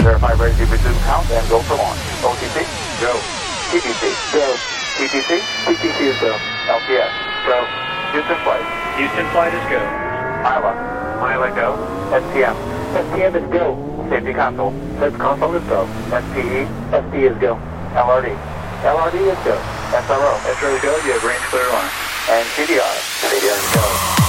Verify ready to resume count and go for launch. OTC, go. TTC, go. TTC, TTC is go. LPS, go. Houston flight. Houston flight is go. Iowa, Iowa go. SPM, SPM is go. Safety console, Safety console is go. SPE, SP is go. LRD, LRD is go. SRO, SRO is go. You have range clear line. And CDR, CDR is go.